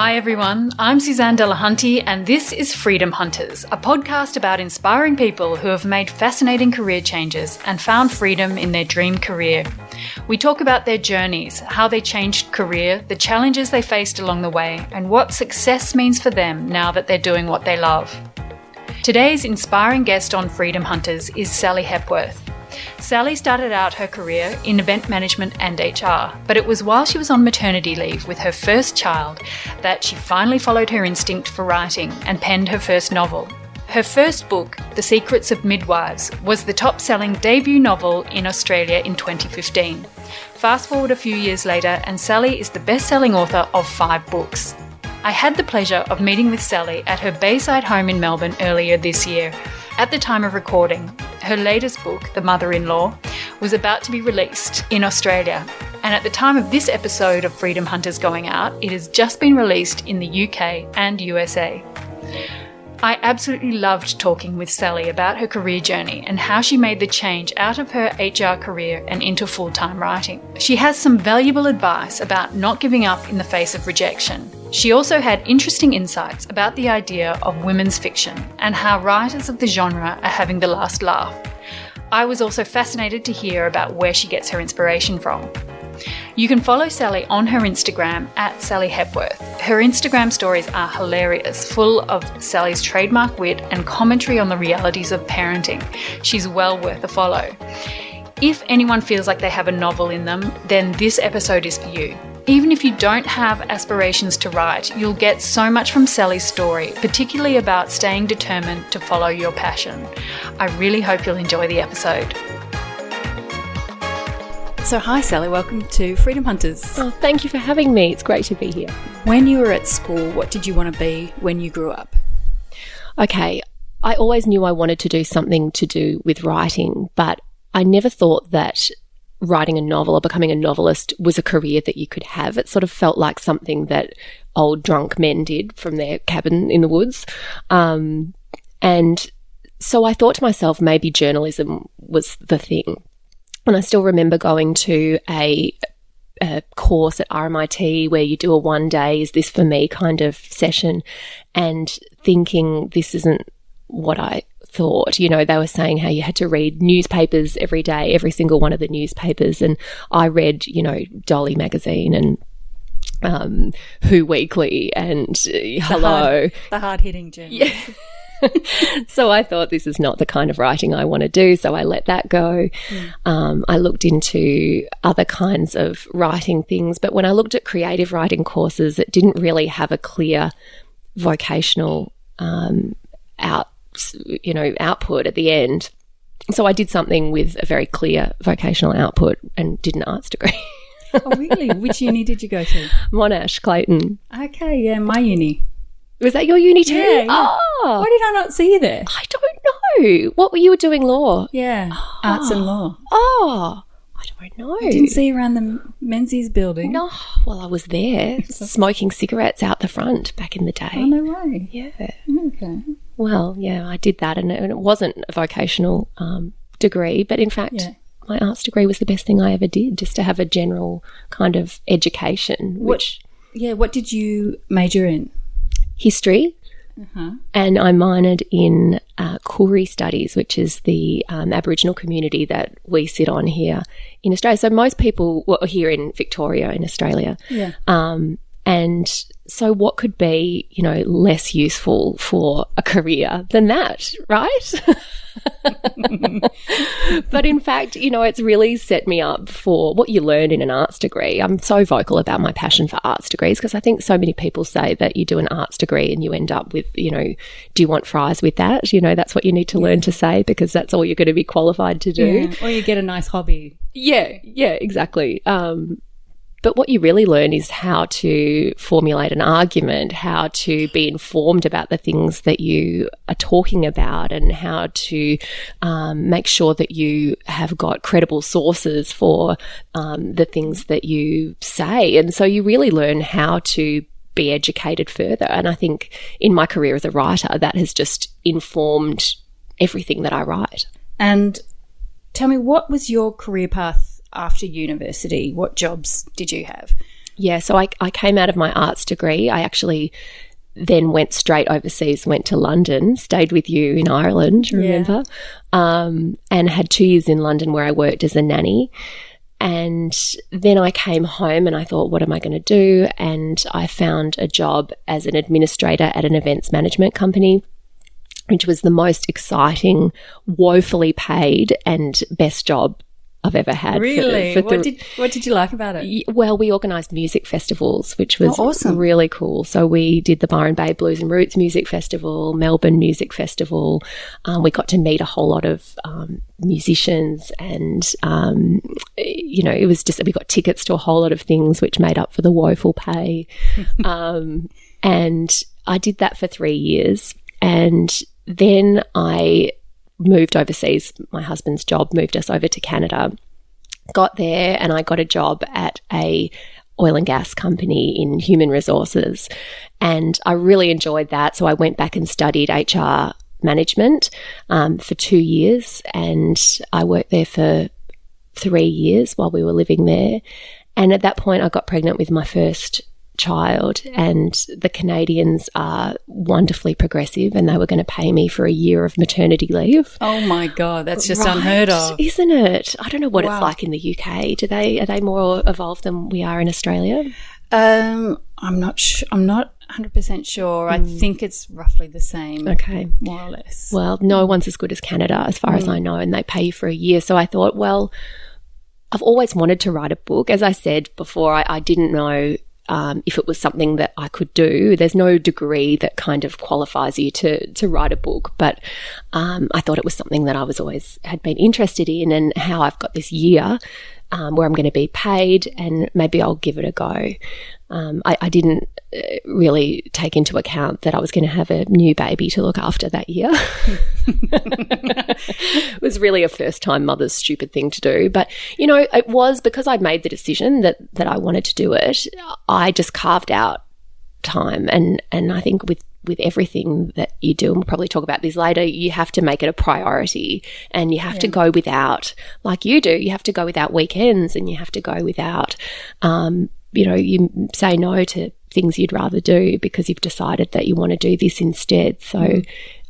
Hi, everyone. I'm Suzanne Delahunty, and this is Freedom Hunters, a podcast about inspiring people who have made fascinating career changes and found freedom in their dream career. We talk about their journeys, how they changed career, the challenges they faced along the way, and what success means for them now that they're doing what they love. Today's inspiring guest on Freedom Hunters is Sally Hepworth. Sally started out her career in event management and HR, but it was while she was on maternity leave with her first child that she finally followed her instinct for writing and penned her first novel. Her first book, The Secrets of Midwives, was the top selling debut novel in Australia in 2015. Fast forward a few years later, and Sally is the best selling author of five books. I had the pleasure of meeting with Sally at her Bayside home in Melbourne earlier this year. At the time of recording, her latest book, The Mother in Law, was about to be released in Australia. And at the time of this episode of Freedom Hunters going out, it has just been released in the UK and USA. I absolutely loved talking with Sally about her career journey and how she made the change out of her HR career and into full time writing. She has some valuable advice about not giving up in the face of rejection. She also had interesting insights about the idea of women's fiction and how writers of the genre are having the last laugh. I was also fascinated to hear about where she gets her inspiration from. You can follow Sally on her Instagram at Sally Hepworth. Her Instagram stories are hilarious, full of Sally's trademark wit and commentary on the realities of parenting. She's well worth a follow. If anyone feels like they have a novel in them, then this episode is for you. Even if you don't have aspirations to write, you'll get so much from Sally's story, particularly about staying determined to follow your passion. I really hope you'll enjoy the episode. So, hi, Sally. Welcome to Freedom Hunters. Oh, thank you for having me. It's great to be here. When you were at school, what did you want to be when you grew up? Okay, I always knew I wanted to do something to do with writing, but I never thought that writing a novel or becoming a novelist was a career that you could have. It sort of felt like something that old drunk men did from their cabin in the woods. Um, and so I thought to myself, maybe journalism was the thing. And I still remember going to a, a course at RMIT where you do a one day, is this for me kind of session, and thinking this isn't what I thought. You know, they were saying how you had to read newspapers every day, every single one of the newspapers. And I read, you know, Dolly magazine and um, Who Weekly and uh, Hello. The hard hitting journals. Yeah. so I thought this is not the kind of writing I want to do. So I let that go. Mm. Um, I looked into other kinds of writing things, but when I looked at creative writing courses, it didn't really have a clear vocational um, out, you know, output at the end. So I did something with a very clear vocational output and did an arts degree. oh, really? Which uni did you go to? Monash, Clayton. Okay, yeah, my uni. Was that your uni too? Yeah, yeah. Oh. Why did I not see you there? I don't know. What were you doing law? Yeah, oh. arts and law. Oh, I don't know. I didn't see you around the Menzies building. No, well, I was there smoking cigarettes out the front back in the day. Oh, no way. Yeah. Okay. Well, yeah, I did that, and it, wasn't a vocational um, degree, but in fact, yeah. my arts degree was the best thing I ever did, just to have a general kind of education. Which, what, yeah, what did you major in? History. Uh-huh. And I minored in uh, Koori studies, which is the um, Aboriginal community that we sit on here in Australia. So most people were here in Victoria, in Australia. Yeah. Um, and so, what could be, you know, less useful for a career than that, right? but in fact, you know, it's really set me up for what you learn in an arts degree. I'm so vocal about my passion for arts degrees because I think so many people say that you do an arts degree and you end up with, you know, do you want fries with that? You know, that's what you need to yeah. learn to say because that's all you're going to be qualified to do. Yeah. Or you get a nice hobby. Yeah, yeah, exactly. Um, but what you really learn is how to formulate an argument, how to be informed about the things that you are talking about, and how to um, make sure that you have got credible sources for um, the things that you say. And so you really learn how to be educated further. And I think in my career as a writer, that has just informed everything that I write. And tell me, what was your career path after university? What jobs did you have? Yeah, so I, I came out of my arts degree. I actually then went straight overseas, went to London, stayed with you in Ireland, remember? Yeah. Um, and had two years in London where I worked as a nanny. And then I came home and I thought, what am I going to do? And I found a job as an administrator at an events management company, which was the most exciting, woefully paid, and best job I've ever had. Really? For, for what, did, what did you like about it? Well, we organised music festivals, which was oh, awesome. really cool. So we did the Byron Bay Blues and Roots Music Festival, Melbourne Music Festival. Um, we got to meet a whole lot of um, musicians, and um, you know, it was just we got tickets to a whole lot of things, which made up for the woeful pay. Um, and I did that for three years, and then I moved overseas. My husband's job moved us over to Canada. Got there and I got a job at a oil and gas company in human resources. And I really enjoyed that. So I went back and studied HR management um, for two years. And I worked there for three years while we were living there. And at that point, I got pregnant with my first child, and the Canadians are wonderfully progressive, and they were going to pay me for a year of maternity leave. Oh my god, that's just right, unheard of, isn't it? I don't know what wow. it's like in the UK. Do they are they more evolved than we are in Australia? Um, I'm not. Sh- I'm not. 100% sure. Mm. I hmm. think it's roughly the same. Okay. More or less. Well, no one's as good as Canada, as far mm. as hmm. I know, and they pay you for a year. So I thought, well, I've always wanted to write a book. As I said before, I, I didn't know um, if it was something that I could do. There's no degree that kind of qualifies you to to write a book, but um, I thought it was something that I was always had been interested in, and how I've got this year um, where I'm going to be paid, and maybe I'll give it a go. Um, I, I, didn't uh, really take into account that I was going to have a new baby to look after that year. it was really a first time mother's stupid thing to do. But, you know, it was because I'd made the decision that, that I wanted to do it. I just carved out time. And, and I think with with everything that you do, and we'll probably talk about this later, you have to make it a priority and you have yeah. to go without, like you do, you have to go without weekends and you have to go without, um, you know, you say no to things you'd rather do because you've decided that you want to do this instead. So, mm.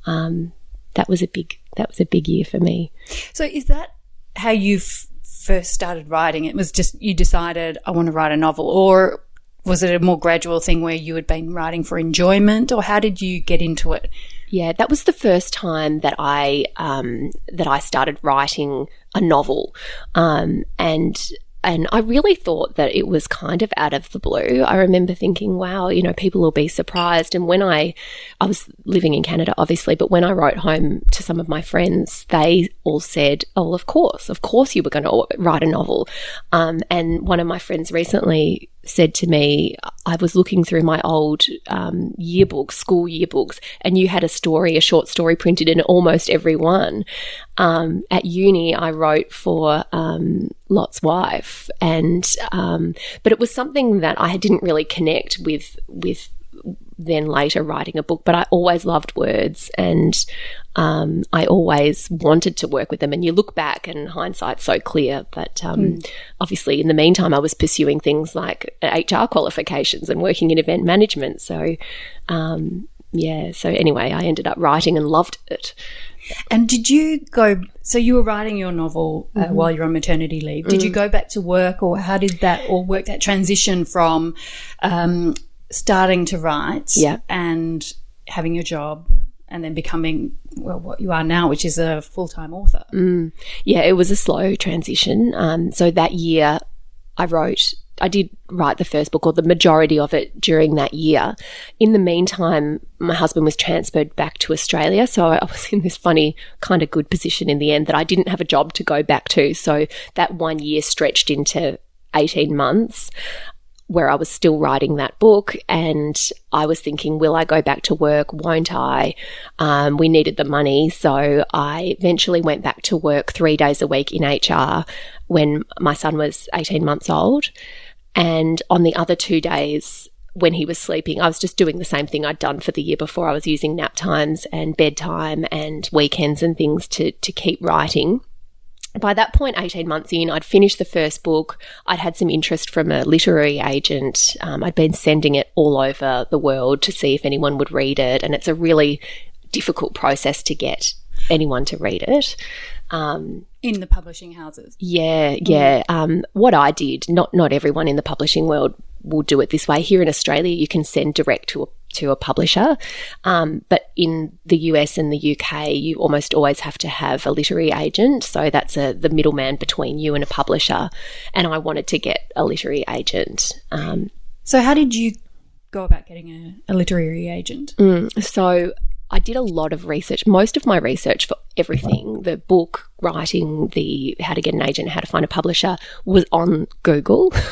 um, that was a big, that was a big year for me. So is that how you f- first started writing? It was just, you decided I want to write a novel or was it a more gradual thing where you had been writing for enjoyment, or how did you get into it? Yeah, that was the first time that I um, that I started writing a novel, um, and and I really thought that it was kind of out of the blue. I remember thinking, wow, you know, people will be surprised. And when I, I was living in Canada, obviously, but when I wrote home to some of my friends, they all said, oh, of course, of course you were going to write a novel. Um, and one of my friends recently said to me, I was looking through my old um, yearbooks, school yearbooks, and you had a story, a short story printed in almost every one. Um, at uni, I wrote for um, Lot's wife, and um, but it was something that I didn't really connect with with then later writing a book, but I always loved words and um, I always wanted to work with them. And you look back and hindsight's so clear. But um, mm. obviously, in the meantime, I was pursuing things like HR qualifications and working in event management. So, um, yeah. So, anyway, I ended up writing and loved it. And did you go? So you were writing your novel uh, mm-hmm. while you're on maternity leave. Did mm. you go back to work, or how did that, or work that transition from um, starting to write yeah. and having your job and then becoming well what you are now which is a full-time author. Mm. yeah it was a slow transition. Um, so that year i wrote i did write the first book or the majority of it during that year. In the meantime my husband was transferred back to australia. So i was in this funny kind of good position in the end that i didn't have a job to go back to. So that one year stretched into 18 months where I was still writing that book and I was thinking, will I go back to work? Won't I? Um, we needed the money. So I eventually went back to work three days a week in HR when my son was 18 months old. And on the other two days, when he was sleeping, I was just doing the same thing I'd done for the year before. I was using nap times and bedtime and weekends and things to, to keep writing. By that point, 18 months in, I'd finished the first book. I'd had some interest from a literary agent. Um, I'd been sending it all over the world to see if anyone would read it. And it's a really difficult process to get anyone to read it. Um, in the publishing houses. Yeah, yeah. Mm. Um, what I did, not not everyone in the publishing world will do it this way. Here in Australia, you can send direct to a to a publisher, um, but in the US and the UK, you almost always have to have a literary agent. So that's a, the middleman between you and a publisher. And I wanted to get a literary agent. Um, so how did you go about getting a, a literary agent? Mm, so I did a lot of research, most of my research for everything, the book writing, the how to get an agent, how to find a publisher was on Google.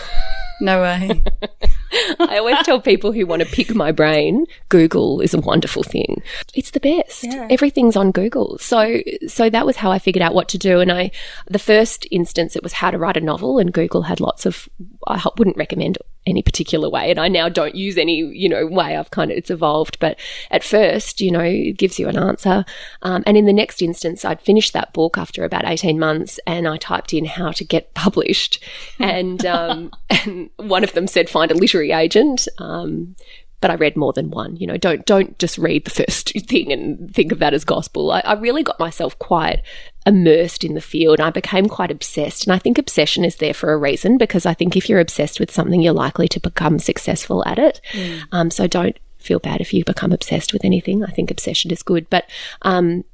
No way. I always tell people who want to pick my brain, Google is a wonderful thing. It's the best. Yeah. Everything's on Google. So so that was how I figured out what to do and I the first instance it was how to write a novel and Google had lots of I wouldn't recommend any particular way. And I now don't use any you know way. I've kind of it's evolved. But at first you know it gives you an answer. Um, and in the next instance I'd finished that book after about 18 months and I typed in how to get published. And um, and one of them said find a literary agent. Um, but I read more than one. You know, don't don't just read the first thing and think of that as gospel. I, I really got myself quite immersed in the field. I became quite obsessed, and I think obsession is there for a reason because I think if you're obsessed with something, you're likely to become successful at it. Mm. Um, so don't feel bad if you become obsessed with anything. I think obsession is good, but um,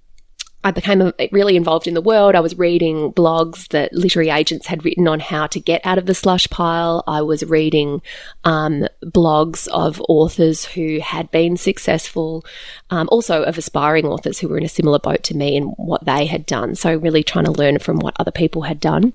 I became really involved in the world. I was reading blogs that literary agents had written on how to get out of the slush pile. I was reading um, blogs of authors who had been successful, um, also of aspiring authors who were in a similar boat to me and what they had done. So, really trying to learn from what other people had done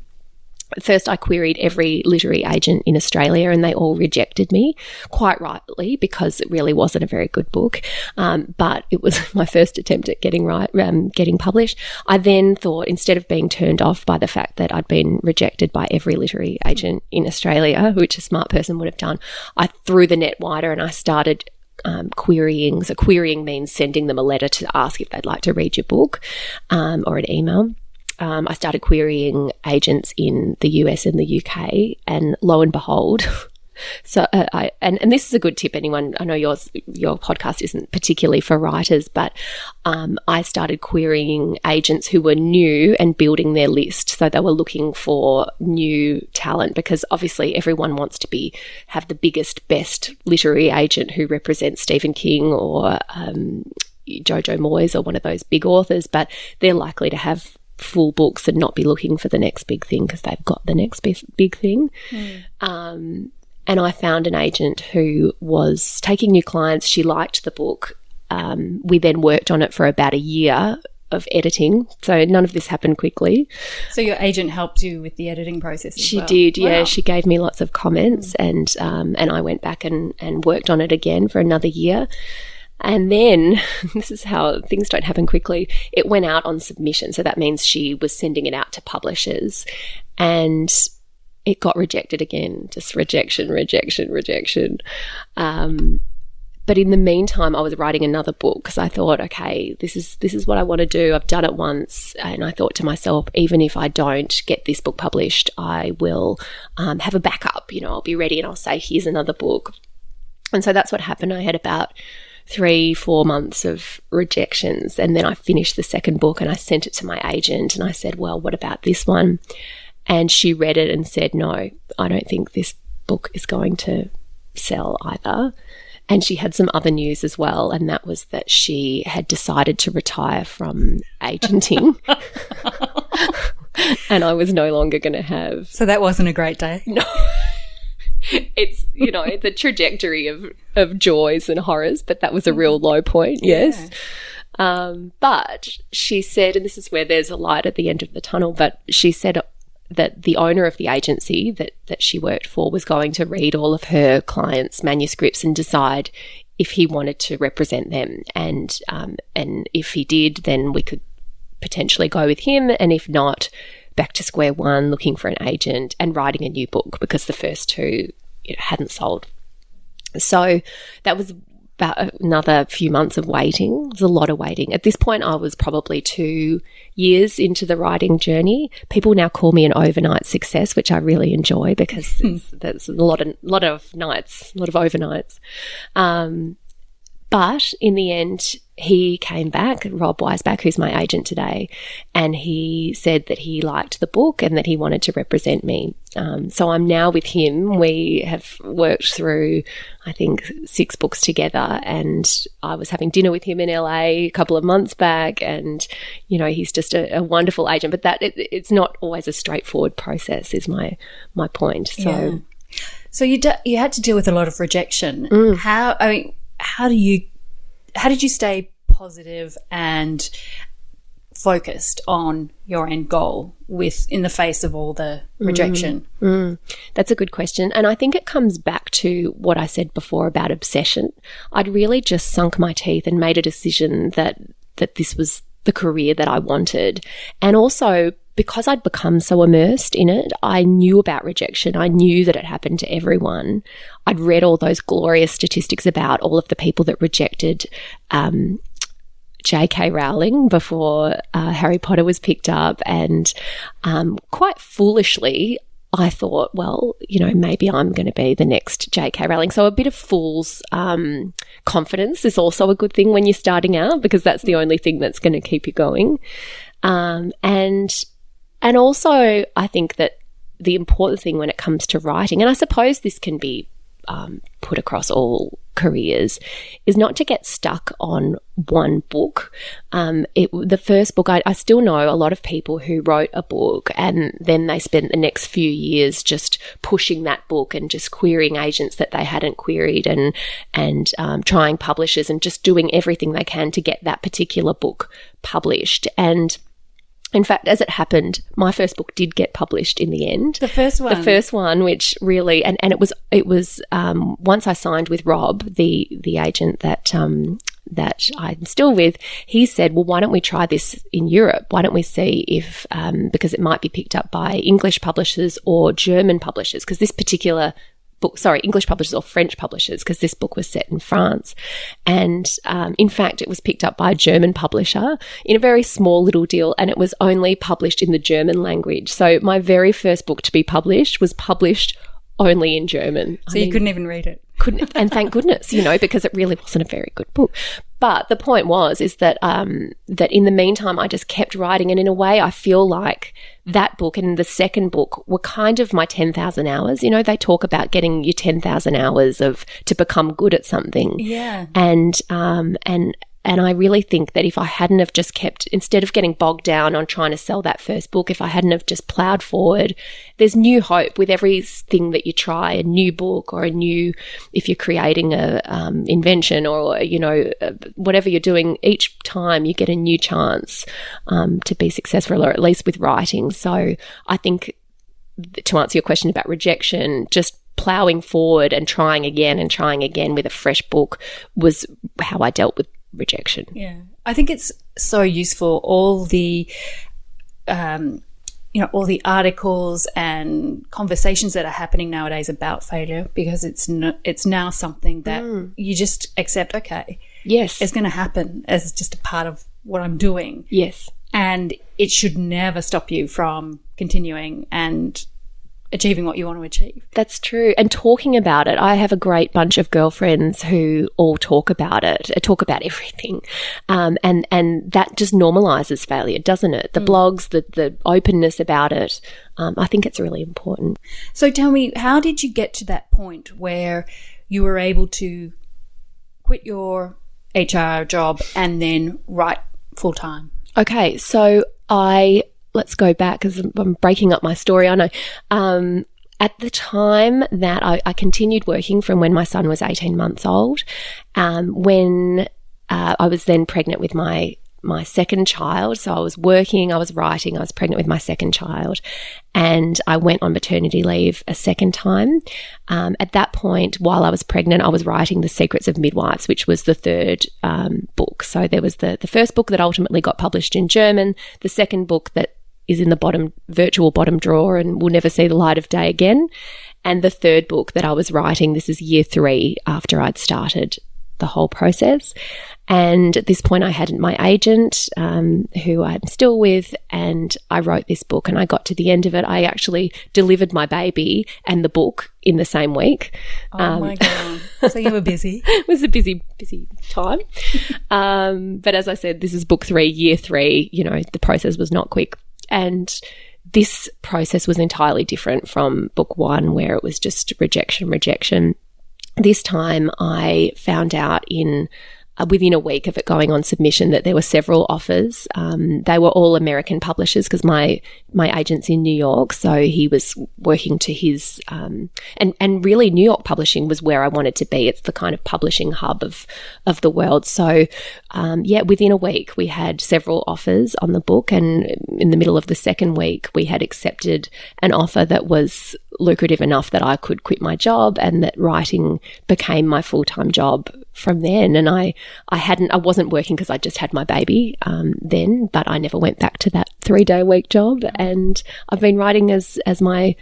first I queried every literary agent in Australia and they all rejected me quite rightly because it really wasn't a very good book. Um, but it was my first attempt at getting right, um, getting published. I then thought instead of being turned off by the fact that I'd been rejected by every literary agent in Australia, which a smart person would have done, I threw the net wider and I started um, querying. So querying means sending them a letter to ask if they'd like to read your book um, or an email um, I started querying agents in the US and the UK, and lo and behold, so uh, I and, and this is a good tip. Anyone, I know yours your podcast isn't particularly for writers, but um, I started querying agents who were new and building their list. So they were looking for new talent because obviously everyone wants to be have the biggest, best literary agent who represents Stephen King or um, Jojo Moyes or one of those big authors, but they're likely to have full books and not be looking for the next big thing because they've got the next big thing. Mm. Um, and I found an agent who was taking new clients. She liked the book. Um, we then worked on it for about a year of editing. So none of this happened quickly. So your agent helped you with the editing process. she well. did, yeah. She gave me lots of comments, mm. and um, and I went back and and worked on it again for another year. And then, this is how things don't happen quickly, it went out on submission. So that means she was sending it out to publishers and it got rejected again. Just rejection, rejection, rejection. Um, but in the meantime, I was writing another book because I thought, okay, this is this is what I want to do. I've done it once, and I thought to myself, even if I don't get this book published, I will um, have a backup. You know, I'll be ready, and I'll say, here's another book. And so that's what happened. I had about three, four months of rejections. And then I finished the second book and I sent it to my agent and I said, well, what about this one? And she read it and said, no, I don't think this book is going to sell either. And she had some other news as well, and that was that she had decided to retire from agenting. and I was no longer going to have. So that wasn't a great day. No. it's you know the trajectory of of joys and horrors, but that was a real low point. Yes. Yeah. Um, but she said, and this is where there's a light at the end of the tunnel. But she said that the owner of the agency that that she worked for was going to read all of her clients' manuscripts and decide if he wanted to represent them, and um, and if he did, then we could potentially go with him, and if not, back to square one, looking for an agent and writing a new book because the first two you know, hadn't sold. So that was about another few months of waiting. There's a lot of waiting. At this point, I was probably two years into the writing journey. People now call me an overnight success, which I really enjoy because there's a lot of lot of nights, a lot of overnights. Um, but in the end, he came back, Rob Weisbach, who's my agent today, and he said that he liked the book and that he wanted to represent me. Um, so I'm now with him. We have worked through, I think, six books together, and I was having dinner with him in LA a couple of months back, and you know he's just a, a wonderful agent. But that it, it's not always a straightforward process, is my my point. So. Yeah. So you d- you had to deal with a lot of rejection. Mm. How I mean, how do you how did you stay positive and focused on your end goal with in the face of all the rejection? Mm, mm. That's a good question. And I think it comes back to what I said before about obsession. I'd really just sunk my teeth and made a decision that that this was the career that I wanted. And also because I'd become so immersed in it, I knew about rejection. I knew that it happened to everyone. I'd read all those glorious statistics about all of the people that rejected um, J.K. Rowling before uh, Harry Potter was picked up. And um, quite foolishly, I thought, well, you know, maybe I'm going to be the next J.K. Rowling. So a bit of fool's um, confidence is also a good thing when you're starting out because that's the only thing that's going to keep you going. Um, and and also, I think that the important thing when it comes to writing, and I suppose this can be um, put across all careers, is not to get stuck on one book. Um, it, the first book, I, I, still know a lot of people who wrote a book and then they spent the next few years just pushing that book and just querying agents that they hadn't queried and and um, trying publishers and just doing everything they can to get that particular book published and in fact, as it happened, my first book did get published in the end. The first one, the first one, which really, and, and it was it was um, once I signed with Rob, the the agent that um, that I'm still with, he said, "Well, why don't we try this in Europe? Why don't we see if um, because it might be picked up by English publishers or German publishers because this particular book, sorry, English publishers or French publishers, because this book was set in France. And um, in fact, it was picked up by a German publisher in a very small little deal, and it was only published in the German language. So my very first book to be published was published only in German. So I you mean, couldn't even read it. Couldn't, and thank goodness, you know, because it really wasn't a very good book. But the point was, is that um, that in the meantime, I just kept writing, and in a way, I feel like that book and the second book were kind of my ten thousand hours. You know, they talk about getting your ten thousand hours of to become good at something. Yeah, and um, and and I really think that if I hadn't have just kept, instead of getting bogged down on trying to sell that first book, if I hadn't have just plowed forward, there's new hope with everything that you try, a new book or a new, if you're creating a um, invention or, you know, uh, whatever you're doing, each time you get a new chance um, to be successful or at least with writing. So I think to answer your question about rejection, just plowing forward and trying again and trying again with a fresh book was how I dealt with rejection. Yeah. I think it's so useful. All the, um, you know, all the articles and conversations that are happening nowadays about failure because it's no, it's now something that mm. you just accept. Okay, yes, it's going to happen as just a part of what I'm doing. Yes, and it should never stop you from continuing and achieving what you want to achieve. That's true. And talking about it, I have a great bunch of girlfriends who all talk about it, uh, talk about everything. Um, and, and that just normalizes failure, doesn't it? The mm. blogs, the, the openness about it. Um, I think it's really important. So tell me, how did you get to that point where you were able to quit your HR job and then write full time? Okay. So I let's go back because I'm breaking up my story. I know. Um, at the time that I, I, continued working from when my son was 18 months old, um, when uh, I was then pregnant with my my second child. So I was working, I was writing, I was pregnant with my second child, and I went on maternity leave a second time. Um, at that point, while I was pregnant, I was writing The Secrets of Midwives, which was the third um, book. So there was the, the first book that ultimately got published in German, the second book that is in the bottom virtual bottom drawer and will never see the light of day again. And the third book that I was writing, this is year three after I'd started the whole process. And at this point, I had my agent, um, who I'm still with, and I wrote this book. And I got to the end of it. I actually delivered my baby and the book in the same week. Oh um, my god! So you were busy. it was a busy, busy time. um, but as I said, this is book three, year three. You know, the process was not quick, and this process was entirely different from book one, where it was just rejection, rejection. This time, I found out in within a week of it going on submission that there were several offers. Um, they were all American publishers because my my agent's in New York, so he was working to his um, and and really New York publishing was where I wanted to be. It's the kind of publishing hub of of the world. So um, yeah, within a week we had several offers on the book, and in the middle of the second week we had accepted an offer that was lucrative enough that I could quit my job and that writing became my full time job from then. And I, I hadn't, I wasn't working because I just had my baby um, then, but I never went back to that three day a week job. And I've been writing as as my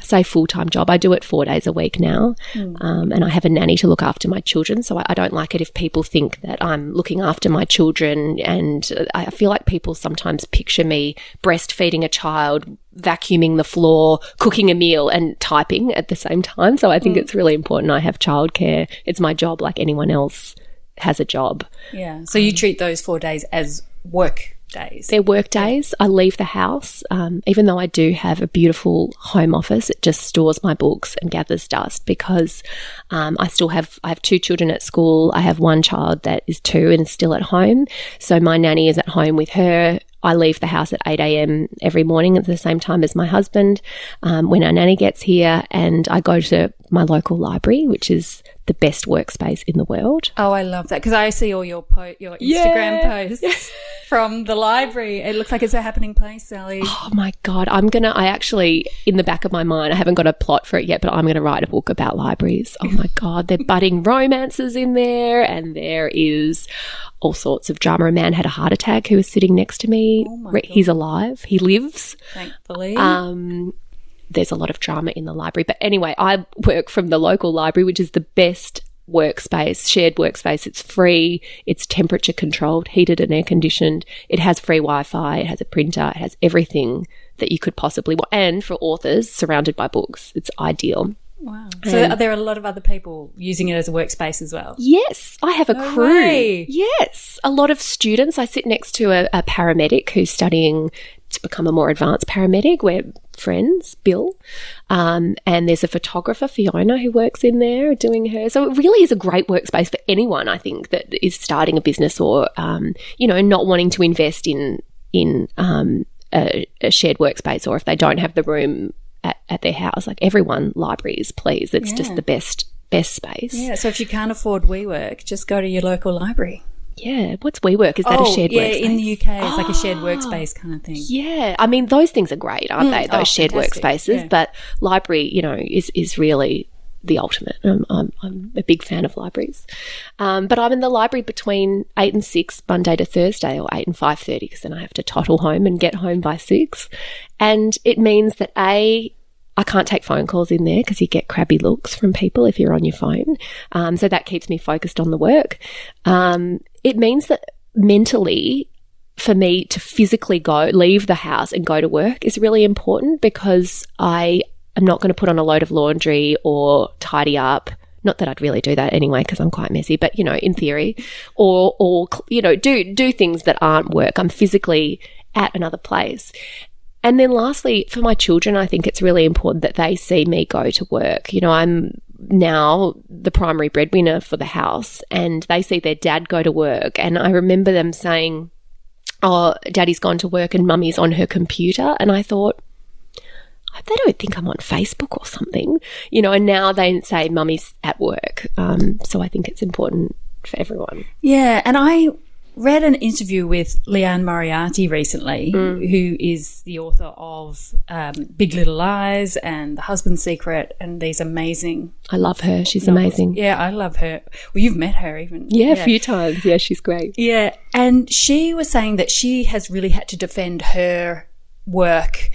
I say full time job. I do it four days a week now, mm. um, and I have a nanny to look after my children. So I, I, don't like it if people think that I'm looking after my children. And I feel like people sometimes picture me breastfeeding a child, vacuuming the floor, cooking a meal, and typing at the same time. So I think mm. it's really important. I have childcare. It's my job, like anyone else has a job. Yeah. So you treat those four days as work days. They're work days. I leave the house, um, even though I do have a beautiful home office. It just stores my books and gathers dust because um, I still have I have two children at school. I have one child that is two and is still at home. So my nanny is at home with her. I leave the house at 8 a.m. every morning at the same time as my husband um, when our nanny gets here, and I go to my local library, which is the best workspace in the world. Oh, I love that because I see all your po- your Instagram yeah. posts from the library. It looks like it's a happening place, Sally. Oh my god, I'm gonna. I actually, in the back of my mind, I haven't got a plot for it yet, but I'm gonna write a book about libraries. Oh my god, they're budding romances in there, and there is all sorts of drama. A man had a heart attack who was sitting next to me. Oh He's alive. He lives. Thankfully. Um, there's a lot of drama in the library. But anyway, I work from the local library, which is the best workspace, shared workspace. It's free, it's temperature controlled, heated and air conditioned. It has free Wi Fi, it has a printer, it has everything that you could possibly want. And for authors, surrounded by books, it's ideal. Wow. So are there a lot of other people using it as a workspace as well? Yes, I have a no crew. Way. Yes, a lot of students. I sit next to a, a, paramedic who's studying to become a more advanced paramedic. We're friends, Bill, um, and there's a photographer, Fiona, who works in there doing her. So it really is a great workspace for anyone, I think, that is starting a business or um, you know not wanting to invest in in um, a, a shared workspace, or if they don't have the room at, at their house. Like everyone, libraries, please. It's yeah. just the best best space. Yeah. So if you can't afford WeWork, just go to your local library. Yeah. What's WeWork? Is that oh, a shared yeah, workspace? in the UK, it's oh, like a shared ah. workspace kind of thing. Yeah. I mean, those things are great, aren't mm, they? Those oh, shared fantastic. workspaces. Yeah. But library, you know, is, is really the ultimate. I'm, I'm, I'm, a big fan of libraries. Um, but I'm in the library between 8 and 6, Monday to Thursday, or 8 and 5.30, because then I have to toddle home and get home by 6. And it means that A, I can't take phone calls in there because you get crabby looks from people if you're on your phone. Um, so that keeps me focused on the work. Um, it means that mentally, for me to physically go, leave the house and go to work is really important because I am not going to put on a load of laundry or tidy up. Not that I'd really do that anyway because I'm quite messy, but you know, in theory, or or you know, do do things that aren't work. I'm physically at another place. And then lastly, for my children, I think it's really important that they see me go to work. You know, I'm now the primary breadwinner for the house and they see their dad go to work. And I remember them saying, Oh, daddy's gone to work and mummy's on her computer. And I thought, they don't think I'm on Facebook or something, you know, and now they say mummy's at work. Um, so I think it's important for everyone. Yeah. And I read an interview with Liane Moriarty recently, mm. who is the author of um, Big Little Lies and The Husband's Secret and these amazing. I love her. She's novels. amazing. Yeah, I love her. Well, you've met her even. Yeah, yeah, a few times. Yeah, she's great. Yeah. And she was saying that she has really had to defend her work.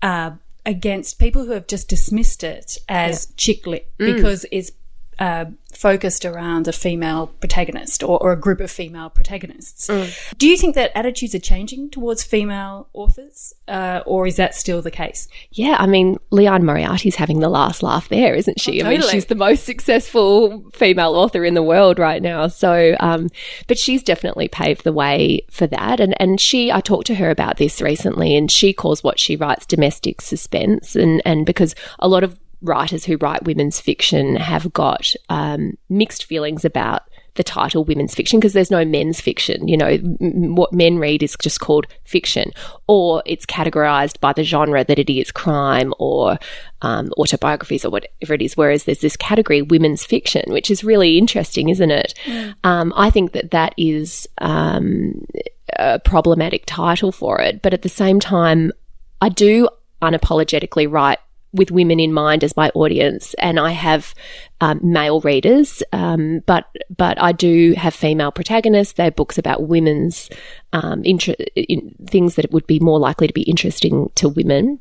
Uh, against people who have just dismissed it as yeah. chick lit mm. because it's uh, focused around a female protagonist or, or, a group of female protagonists. Mm. Do you think that attitudes are changing towards female authors, uh, or is that still the case? Yeah, I mean, Liane Moriarty's having the last laugh there, isn't she? Oh, totally. I mean, she's the most successful female author in the world right now. So, um, but she's definitely paved the way for that. And and she, I talked to her about this recently, and she calls what she writes domestic suspense, and and because a lot of writers who write women's fiction have got um, mixed feelings about the title women's fiction because there's no men's fiction. You know, m- what men read is just called fiction, or it's categorized by the genre that it is crime or um, autobiographies or whatever it is. Whereas there's this category, women's fiction, which is really interesting, isn't it? Mm. Um, I think that that is um, a problematic title for it, but at the same time, I do unapologetically write with women in mind as my audience, and I have um, male readers, um, but but I do have female protagonists. They're books about women's um, inter- in things that would be more likely to be interesting to women.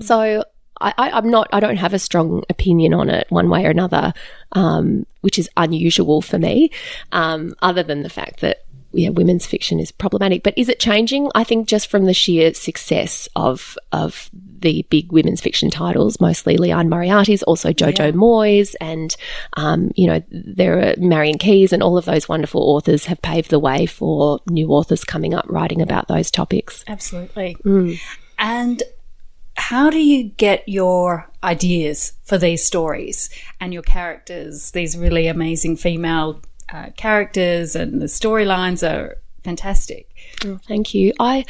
So I, am not. I don't have a strong opinion on it one way or another, um, which is unusual for me. Um, other than the fact that yeah, women's fiction is problematic. But is it changing? I think just from the sheer success of of the big women's fiction titles, mostly Liane Moriarty's, also Jojo yeah. Moyes, and um, you know there are Marion Keyes, and all of those wonderful authors have paved the way for new authors coming up writing about those topics. Absolutely. Mm. And how do you get your ideas for these stories and your characters? These really amazing female uh, characters and the storylines are fantastic. Oh, thank you. I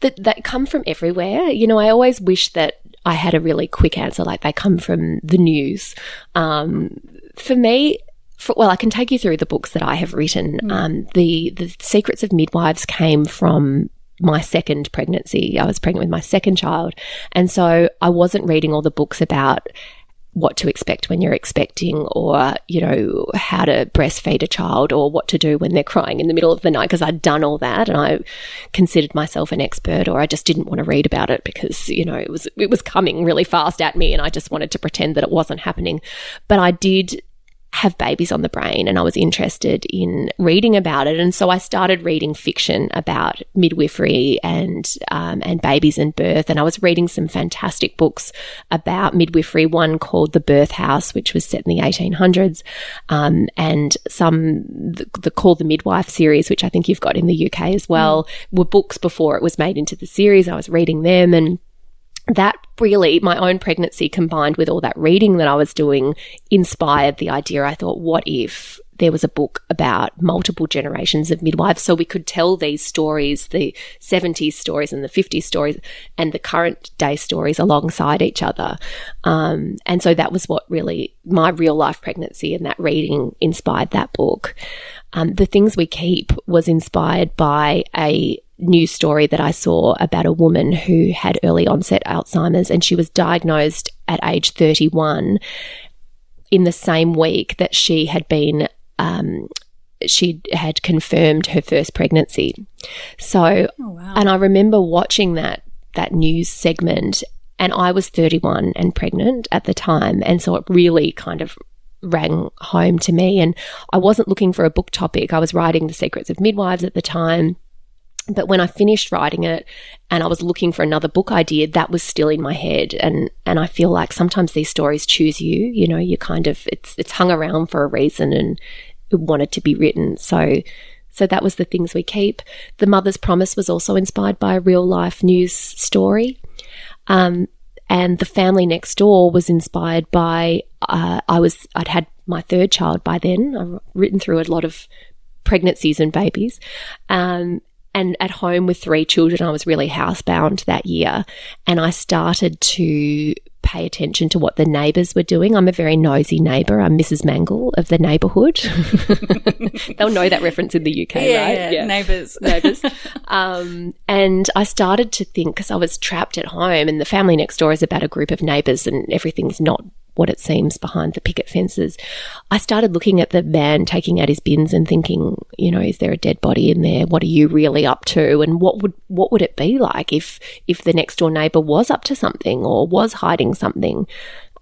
that that come from everywhere. You know, I always wish that I had a really quick answer, like they come from the news. Um, for me, for, well, I can take you through the books that I have written. Mm. Um, the the Secrets of Midwives came from my second pregnancy. I was pregnant with my second child, and so I wasn't reading all the books about what to expect when you're expecting or, you know, how to breastfeed a child or what to do when they're crying in the middle of the night because I'd done all that and I considered myself an expert or I just didn't want to read about it because, you know, it was it was coming really fast at me and I just wanted to pretend that it wasn't happening. But I did have babies on the brain and I was interested in reading about it. And so I started reading fiction about midwifery and, um, and babies and birth. And I was reading some fantastic books about midwifery, one called The Birth House, which was set in the 1800s, um, and some, the, the Call the Midwife series, which I think you've got in the UK as well, mm. were books before it was made into the series. I was reading them and that really, my own pregnancy combined with all that reading that I was doing inspired the idea. I thought, what if there was a book about multiple generations of midwives so we could tell these stories, the 70s stories and the 50s stories and the current day stories alongside each other. Um, and so that was what really my real life pregnancy and that reading inspired that book. Um, the Things We Keep was inspired by a news story that I saw about a woman who had early onset Alzheimer's and she was diagnosed at age 31 in the same week that she had been um, she had confirmed her first pregnancy. So, oh, wow. and I remember watching that that news segment, and I was 31 and pregnant at the time, and so it really kind of rang home to me. And I wasn't looking for a book topic; I was writing The Secrets of Midwives at the time. But when I finished writing it and I was looking for another book idea, that was still in my head. And, and I feel like sometimes these stories choose you, you know, you kind of, it's, it's hung around for a reason and wanted to be written. So, so that was the things we keep. The Mother's Promise was also inspired by a real life news story. Um, and the family next door was inspired by, uh, I was, I'd had my third child by then. I've written through a lot of pregnancies and babies. Um, and at home with three children, I was really housebound that year. And I started to pay attention to what the neighbours were doing. I'm a very nosy neighbour. I'm Mrs. Mangel of the neighbourhood. They'll know that reference in the UK, yeah, right? Yeah, neighbours. neighbours. Um, and I started to think, because I was trapped at home, and the family next door is about a group of neighbours, and everything's not what it seems behind the picket fences. I started looking at the man taking out his bins and thinking, you know, is there a dead body in there? What are you really up to? And what would what would it be like if if the next door neighbor was up to something or was hiding something?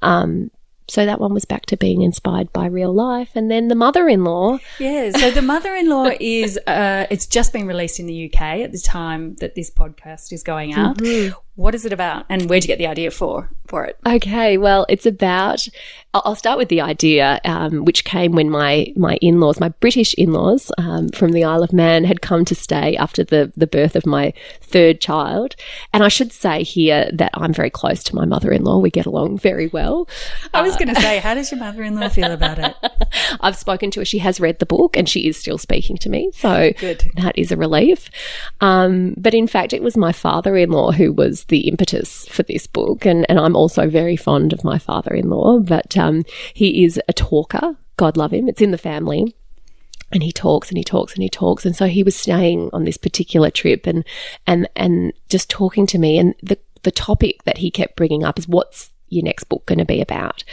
Um, so that one was back to being inspired by real life. And then the mother in law. Yeah. So the mother in law is, uh, it's just been released in the UK at the time that this podcast is going out. Mm-hmm. What is it about and where'd you get the idea for, for it? Okay. Well, it's about, I'll start with the idea, um, which came when my, my in-laws, my British in-laws, um, from the Isle of Man had come to stay after the, the birth of my third child. And I should say here that I'm very close to my mother-in-law. We get along very well. I was going to say, how does your mother-in-law feel about it? I've spoken to her. She has read the book and she is still speaking to me. So Good. that is a relief. Um, but in fact, it was my father-in-law who was the impetus for this book. And, and I'm also very fond of my father in law, but um, he is a talker. God love him. It's in the family. And he talks and he talks and he talks. And so he was staying on this particular trip and, and, and just talking to me. And the, the topic that he kept bringing up is what's your next book going to be about?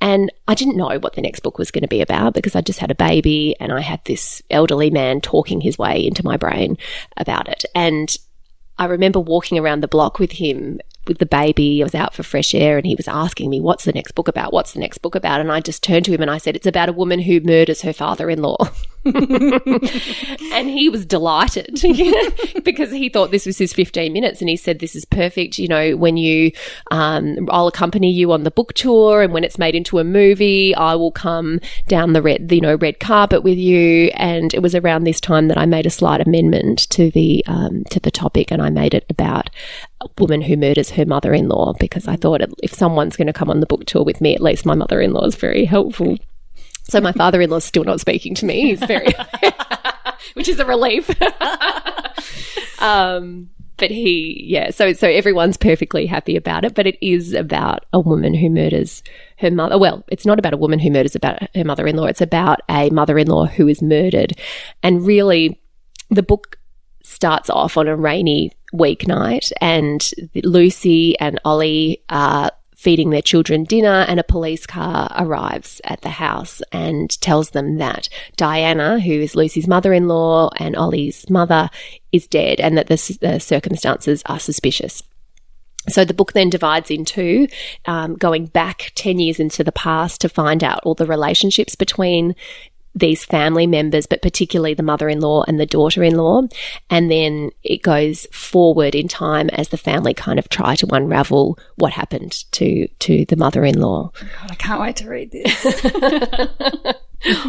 And I didn't know what the next book was going to be about because I just had a baby and I had this elderly man talking his way into my brain about it. And I remember walking around the block with him with the baby. I was out for fresh air and he was asking me, What's the next book about? What's the next book about? And I just turned to him and I said, It's about a woman who murders her father in law. and he was delighted because he thought this was his 15 minutes. And he said, This is perfect. You know, when you, um, I'll accompany you on the book tour. And when it's made into a movie, I will come down the red, you know, red carpet with you. And it was around this time that I made a slight amendment to the, um, to the topic. And I made it about a woman who murders her mother in law because I thought if someone's going to come on the book tour with me, at least my mother in law is very helpful. So my father in law is still not speaking to me. He's very, which is a relief. um, but he, yeah, so so everyone's perfectly happy about it. But it is about a woman who murders her mother. Well, it's not about a woman who murders about her mother-in-law. It's about a mother-in-law who is murdered, and really, the book starts off on a rainy weeknight, and Lucy and Ollie are feeding their children dinner, and a police car arrives at the house and tells them that Diana, who is Lucy's mother in law and Ollie's mother, is dead and that the, the circumstances are suspicious. So the book then divides in two, um, going back 10 years into the past to find out all the relationships between these family members, but particularly the mother in law and the daughter in law. And then it goes forward in time as the family kind of try to unravel what happened to, to the mother in law. God, I can't wait to read this.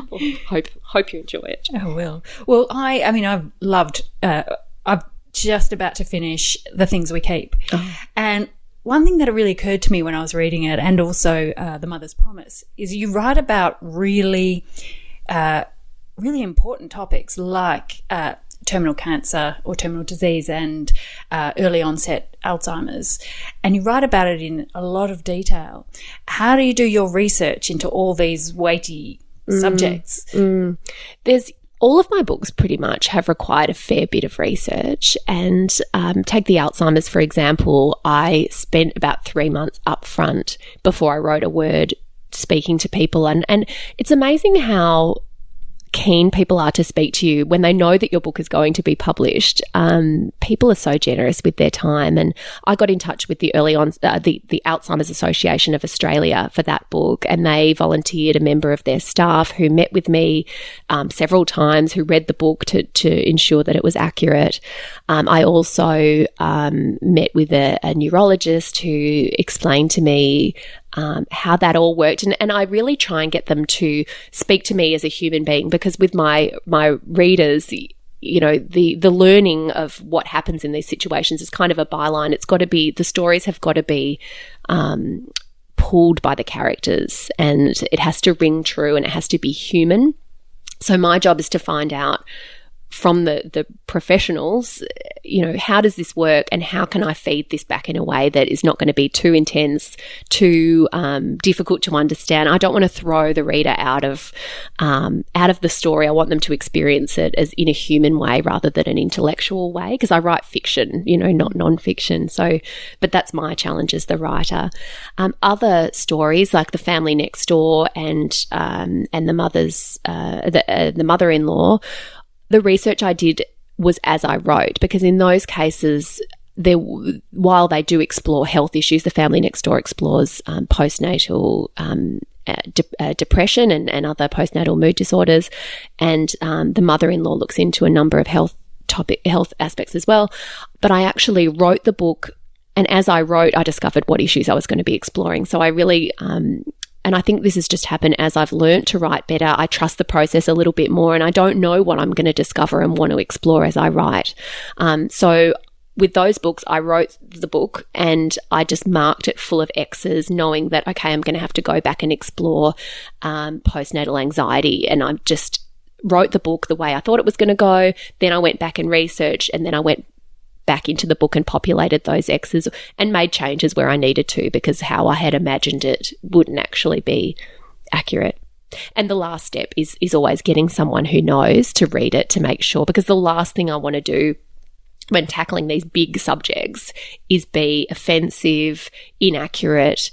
well, hope, hope you enjoy it. I will. Well, I, I mean, I've loved, uh, I'm just about to finish The Things We Keep. Oh. And one thing that really occurred to me when I was reading it and also uh, The Mother's Promise is you write about really uh, really important topics like uh, terminal cancer or terminal disease and uh, early onset Alzheimer's. And you write about it in a lot of detail. How do you do your research into all these weighty mm, subjects? Mm. There's all of my books pretty much have required a fair bit of research. And um, take the Alzheimer's, for example, I spent about three months up front before I wrote a word speaking to people. And, and it's amazing how keen people are to speak to you when they know that your book is going to be published. Um, people are so generous with their time, and I got in touch with the early on uh, the the Alzheimer's Association of Australia for that book, and they volunteered a member of their staff who met with me um, several times, who read the book to to ensure that it was accurate. Um, I also um, met with a, a neurologist who explained to me um, how that all worked. And, and I really try and get them to speak to me as a human being because with my, my readers, you know the the learning of what happens in these situations is kind of a byline it's got to be the stories have got to be um, pulled by the characters and it has to ring true and it has to be human so my job is to find out from the the professionals you know how does this work and how can i feed this back in a way that is not going to be too intense too um, difficult to understand? I don't want to throw the reader out of um, out of the story. I want them to experience it as in a human way rather than an intellectual way because i write fiction you know not non-fiction. So but that's my challenge as the writer. Um, other stories like the family next door and um, and the mother's uh, the, uh, the mother-in-law the research I did was as I wrote because in those cases there, while they do explore health issues, the family next door explores um, postnatal um, uh, de- uh, depression and, and other postnatal mood disorders, and um, the mother-in-law looks into a number of health topic health aspects as well. But I actually wrote the book, and as I wrote, I discovered what issues I was going to be exploring. So I really um, and I think this has just happened as I've learned to write better. I trust the process a little bit more, and I don't know what I'm going to discover and want to explore as I write. Um, so with those books, I wrote the book and I just marked it full of X's, knowing that, okay, I'm going to have to go back and explore um, postnatal anxiety. And I just wrote the book the way I thought it was going to go. Then I went back and researched, and then I went back into the book and populated those X's and made changes where I needed to because how I had imagined it wouldn't actually be accurate. And the last step is is always getting someone who knows to read it to make sure because the last thing I want to do when tackling these big subjects is be offensive, inaccurate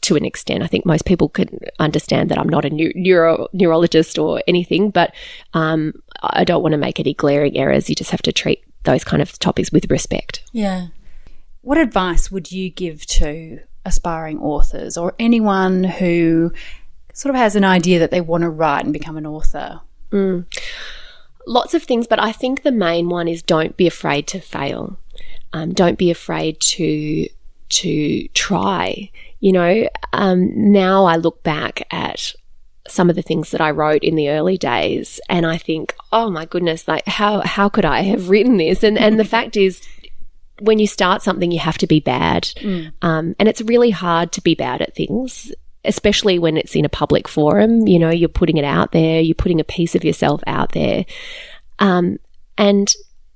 to an extent. I think most people can understand that I'm not a neuro- neurologist or anything, but um, I don't want to make any glaring errors. You just have to treat those kind of topics with respect. Yeah. What advice would you give to aspiring authors or anyone who sort of has an idea that they want to write and become an author? Mm. Lots of things, but I think the main one is don't be afraid to fail. Um, don't be afraid to to try. You know, um, now I look back at some of the things that I wrote in the early days and I think, oh my goodness, like how how could I have written this? And and the fact is when you start something you have to be bad. Mm. Um, and it's really hard to be bad at things. Especially when it's in a public forum, you know, you're putting it out there, you're putting a piece of yourself out there. Um, and,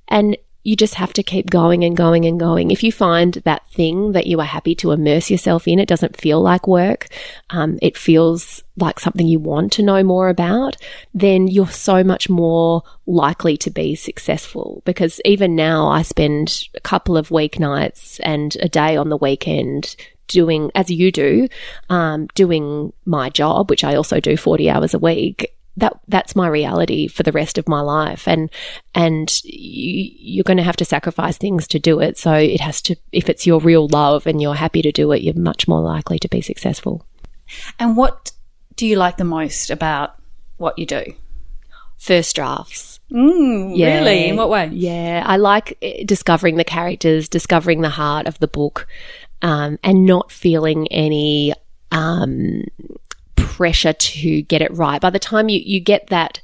and you just have to keep going and going and going. If you find that thing that you are happy to immerse yourself in, it doesn't feel like work, um, it feels like something you want to know more about, then you're so much more likely to be successful. Because even now, I spend a couple of weeknights and a day on the weekend doing, as you do, um, doing my job, which I also do 40 hours a week that that's my reality for the rest of my life. And and you, you're going to have to sacrifice things to do it. So it has to if it's your real love and you're happy to do it you're much more likely to be successful. And what do you like the most about what you do? First drafts. Mm, yeah. really? In what way yeah. I like eh, discovering the characters discovering the heart of the book um, and not feeling any um, pressure to get it right. By the time you, you get that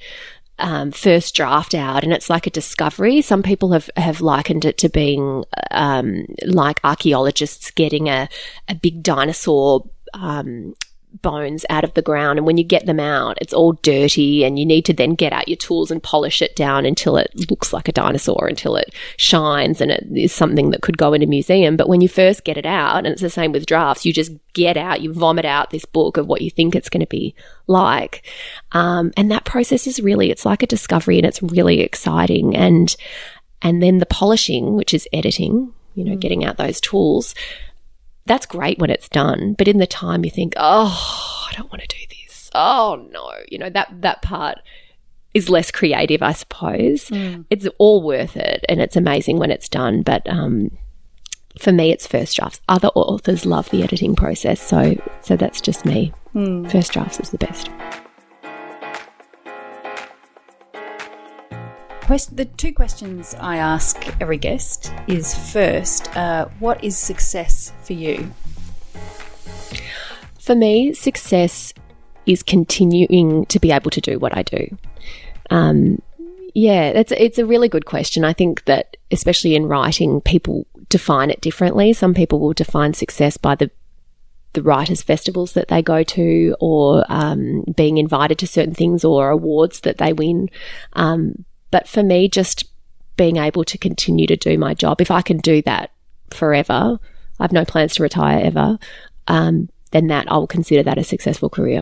um, first draft out and it's like a discovery. Some people have, have likened it to being um, like archaeologists getting a, a big dinosaur um, bones out of the ground. And when you get them out, it's all dirty and you need to then get out your tools and polish it down until it looks like a dinosaur, until it shines and it is something that could go in a museum. But when you first get it out, and it's the same with drafts, you just get out, you vomit out this book of what you think it's going to be like. Um, and that process is really, it's like a discovery and it's really exciting. And, and then the polishing, which is editing, you know, mm. getting out those tools that's great when it's done, but in the time you think, oh, I don't want to do this. Oh no, you know that that part is less creative, I suppose. Mm. It's all worth it, and it's amazing when it's done. But um, for me, it's first drafts. Other authors love the editing process, so so that's just me. Mm. First drafts is the best. Quest- the two questions I ask every guest is first, uh, what is success for you? For me, success is continuing to be able to do what I do. Um, yeah, it's it's a really good question. I think that especially in writing, people define it differently. Some people will define success by the the writers' festivals that they go to, or um, being invited to certain things, or awards that they win. Um, but for me, just being able to continue to do my job, if I can do that forever, I have no plans to retire ever, um, then that I will consider that a successful career.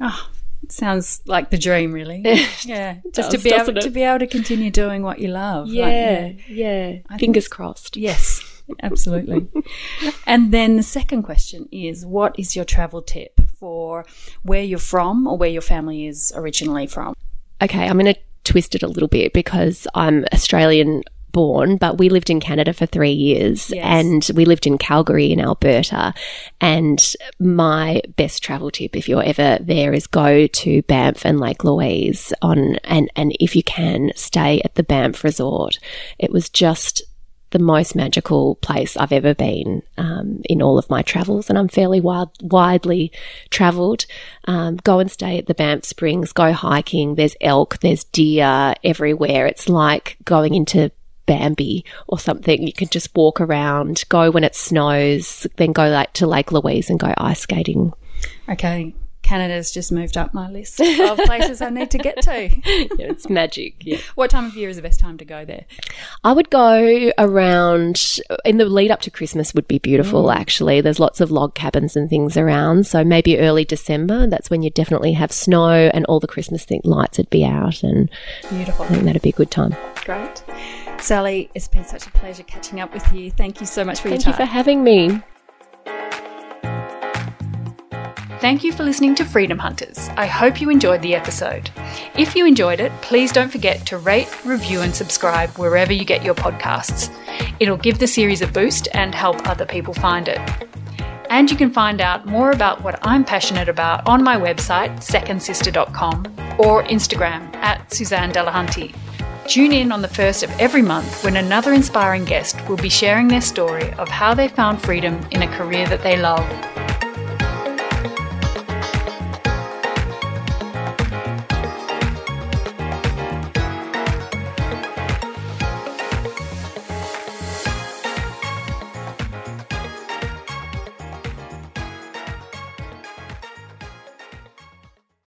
Oh, sounds like the dream, really. yeah, just does, to be able it? to be able to continue doing what you love. Yeah, yeah. yeah. Fingers crossed. Yes, absolutely. and then the second question is, what is your travel tip for where you're from or where your family is originally from? Okay, I'm going to twist it a little bit because I'm Australian born, but we lived in Canada for three years Yes. and we lived in Calgary in Alberta. And my best travel tip, if you're ever there, is go to Banff and Lake Louise on, and, and if you can, stay at the Banff Resort. It was just the most magical place I've ever been um, in all of my travels, and I'm fairly widely travelled. Um, go and stay at the Banff Springs, go hiking. There's elk, there's deer everywhere. It's like going into Bambi or something. You can just walk around, go when it snows, then go like to Lake Louise and go ice skating. Okay. Canada's just moved up my list of places I need to get to. Yeah, it's magic. Yeah. What time of year is the best time to go there? I would go around in the lead up to Christmas would be beautiful mm. actually. There's lots of log cabins and things around. So maybe early December, that's when you definitely have snow and all the Christmas thing, lights would be out and Beautiful. I think that'd be a good time. Great. Sally, it's been such a pleasure catching up with you. Thank you so much for Thank your time. Thank you for having me. Thank you for listening to Freedom Hunters. I hope you enjoyed the episode. If you enjoyed it, please don't forget to rate, review, and subscribe wherever you get your podcasts. It'll give the series a boost and help other people find it. And you can find out more about what I'm passionate about on my website, secondsister.com, or Instagram at Suzanne Delahunty. Tune in on the first of every month when another inspiring guest will be sharing their story of how they found freedom in a career that they love